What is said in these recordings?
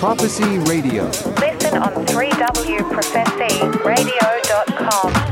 Prophecy Radio. Listen on 3wprophecyradio.com.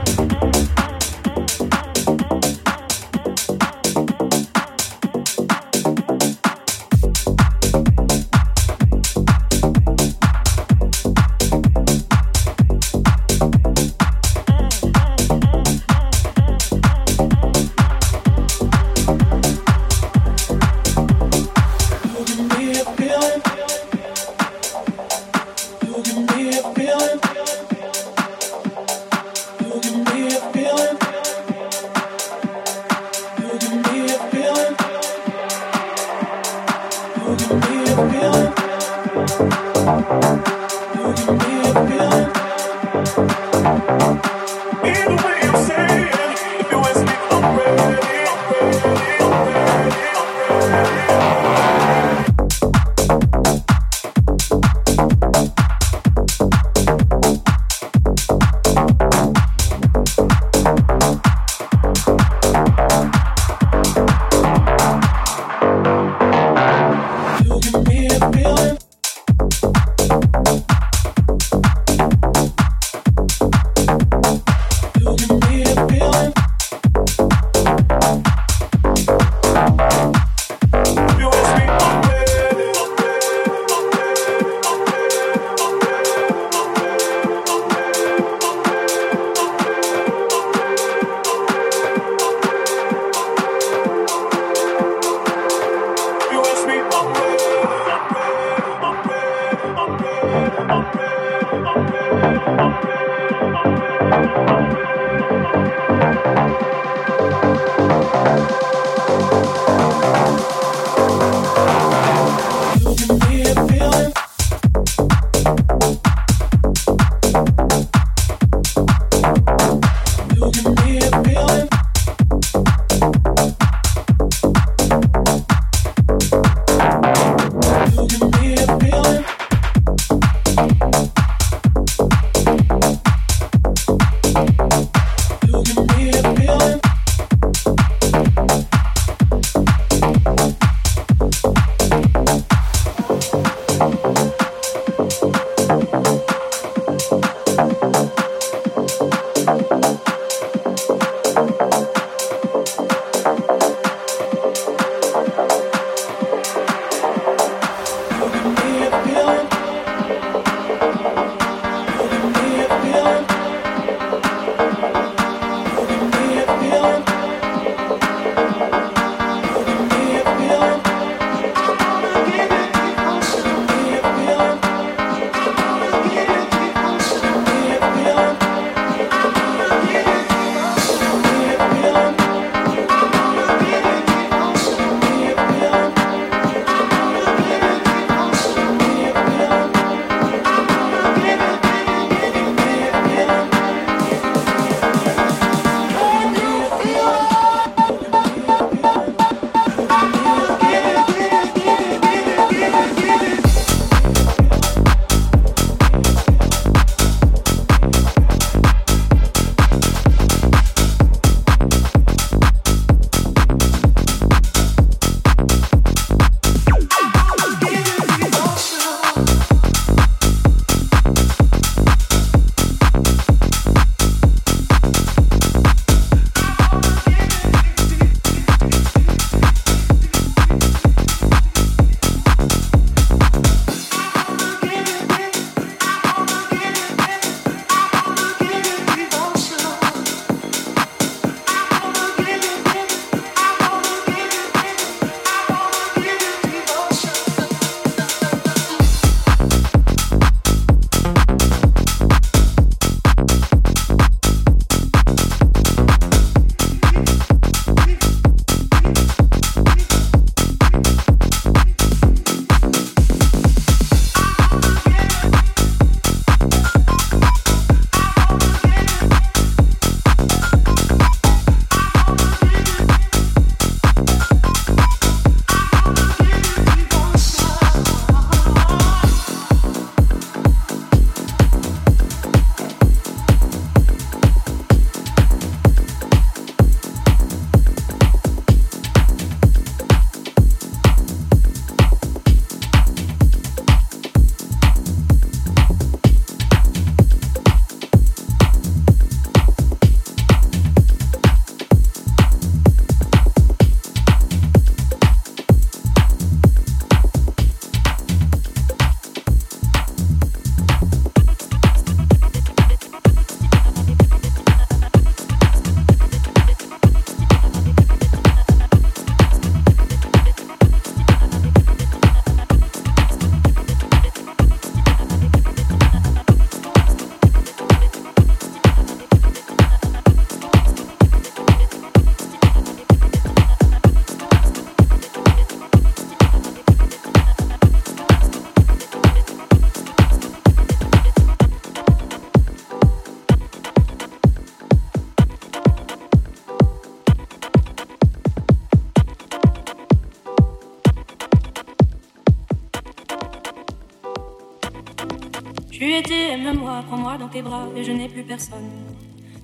prends-moi dans tes bras et je n'ai plus personne.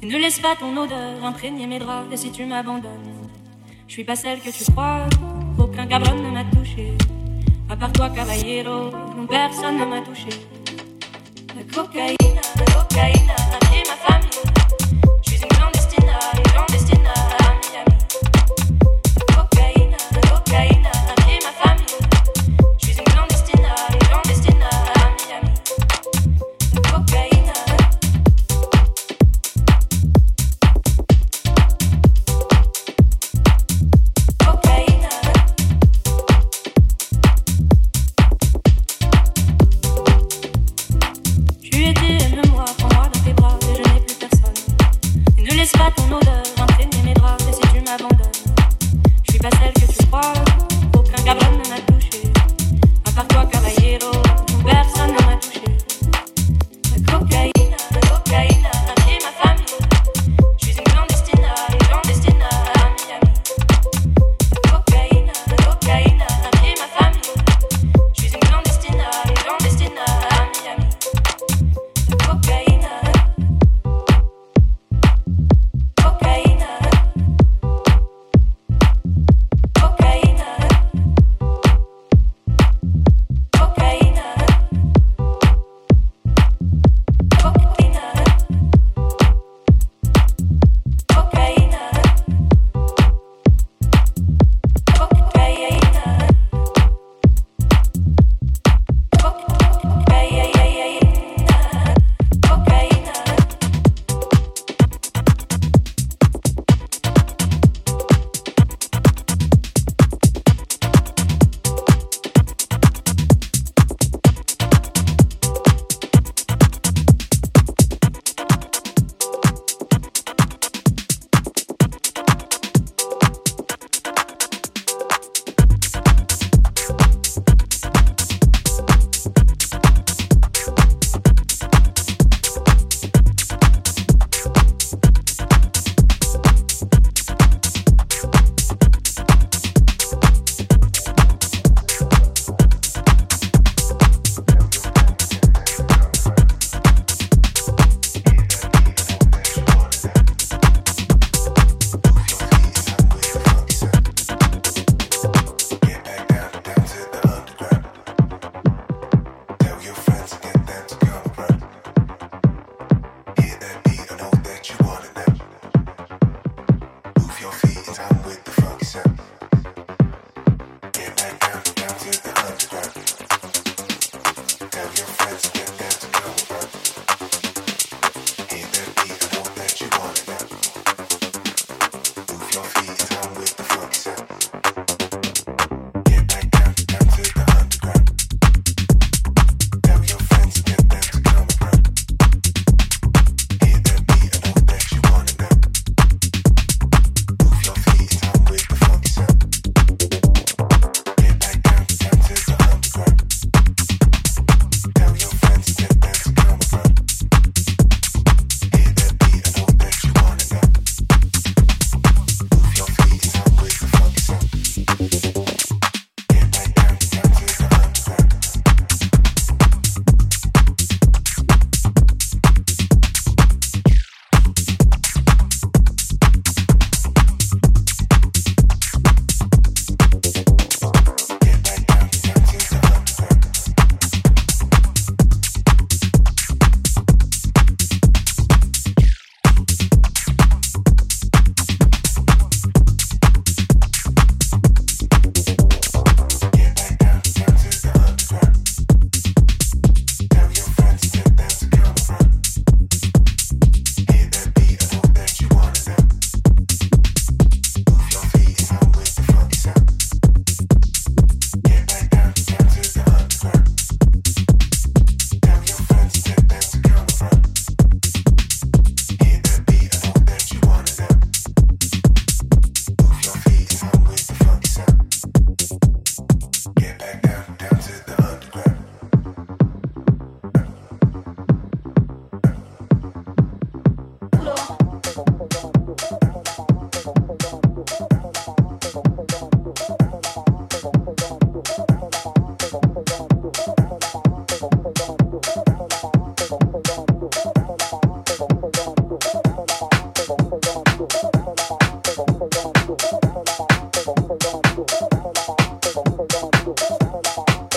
Ne laisse pas ton odeur imprégner mes draps et si tu m'abandonnes, je suis pas celle que tu crois. Aucun cabron ne m'a touché. À part toi, caballero, non, personne ne m'a touché. La cocaïne, la cocaïne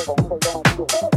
红มคงจะ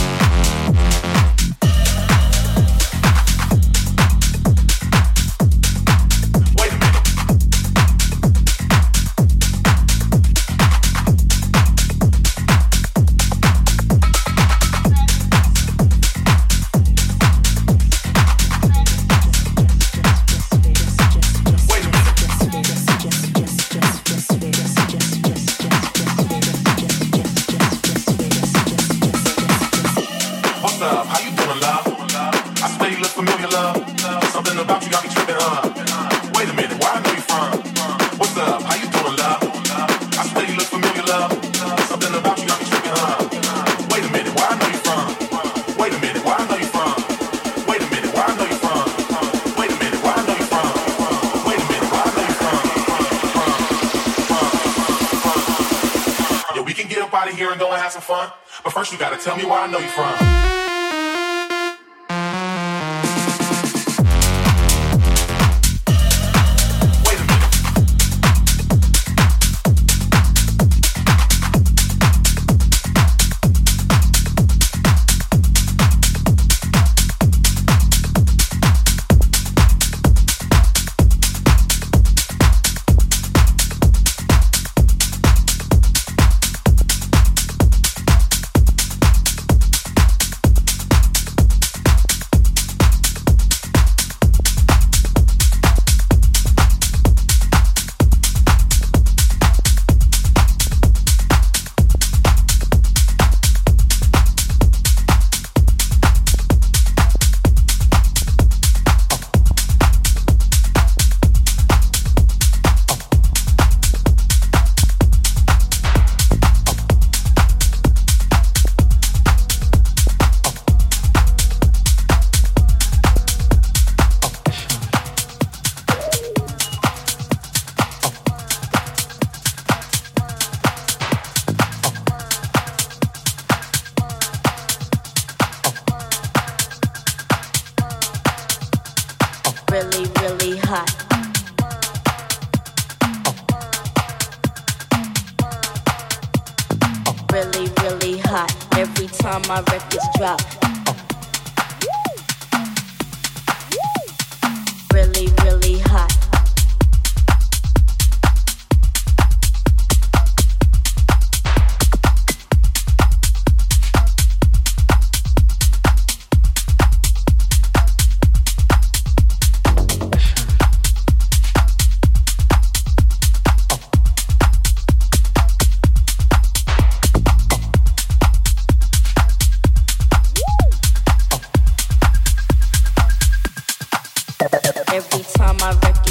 my record.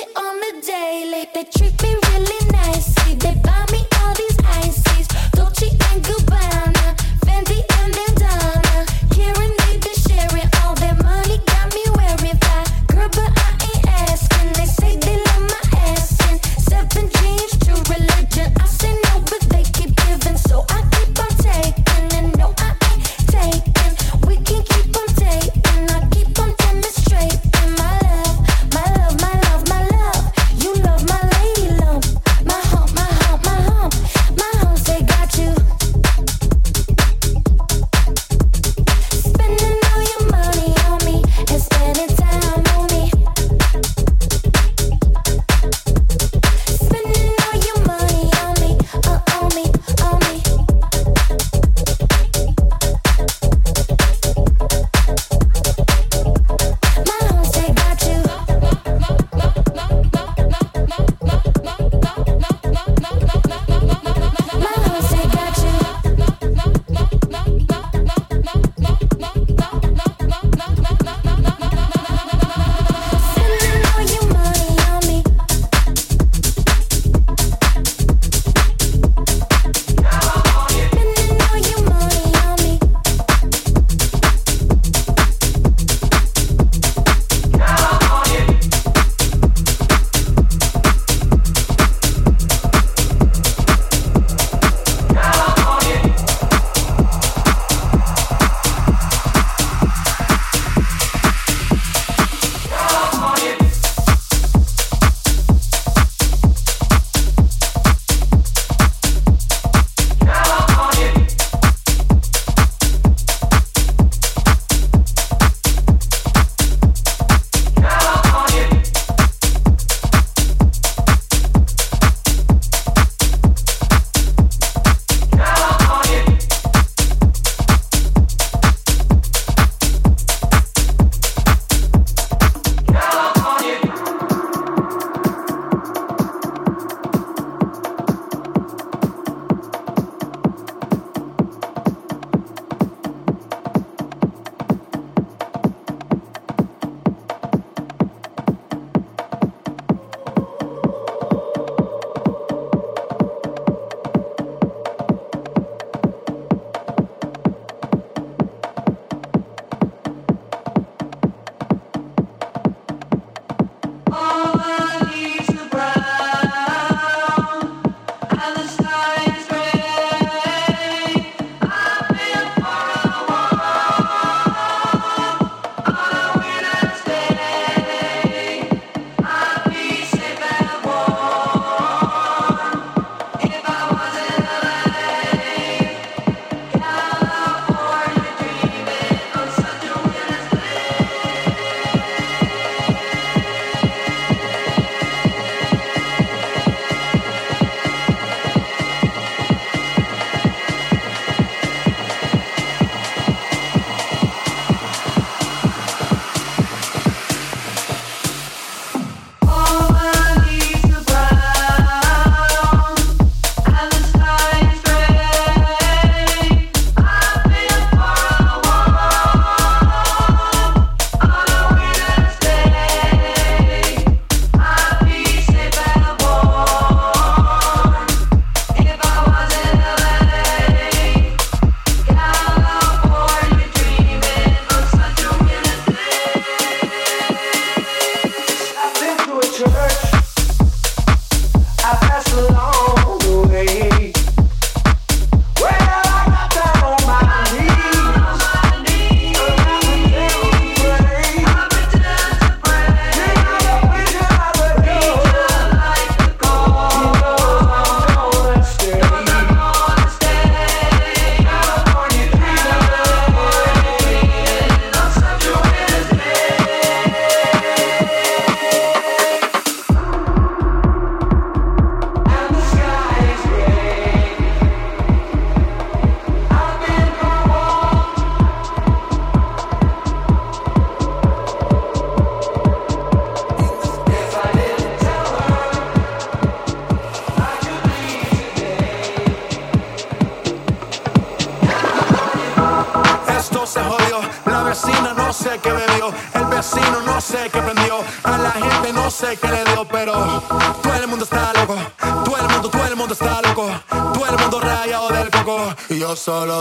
it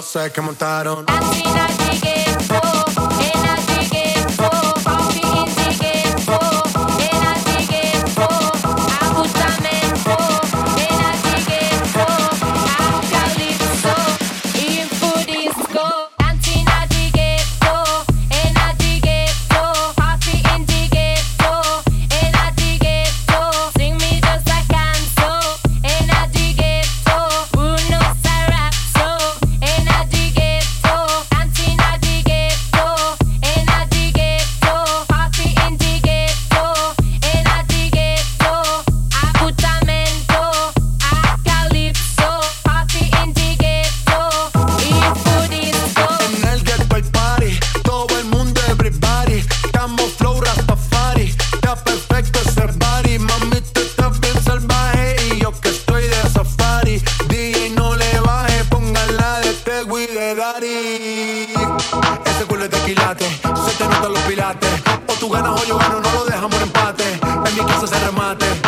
los se que montaron. Ese culo es de quilate, se te notan los pilates. O tú ganas o yo gano, no lo dejamos en empate. En mi casa se remate.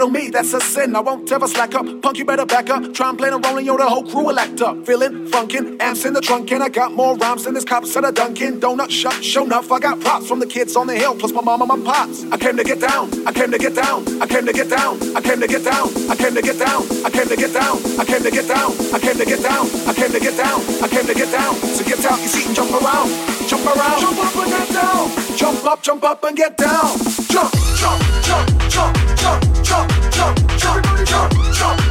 Battle me, that's a sin. I won't ever slack up. Punk, you better back up. Try and play a rolling, yo, the whole crew will act up. Feeling funkin', amps in the trunk, and I got more rhymes than this cops at a Dunkin' Donut shop. Show enough, I got props from the kids on the hill, plus my mom and my pops. I came to get down, I came to get down, I came to get down, I came to get down, I came to get down, I came to get down, I came to get down, I came to get down, I came to get down, I came to get down. So get out your seat and jump around, jump around, jump up and get down, jump up, jump up and get down, jump, jump, jump,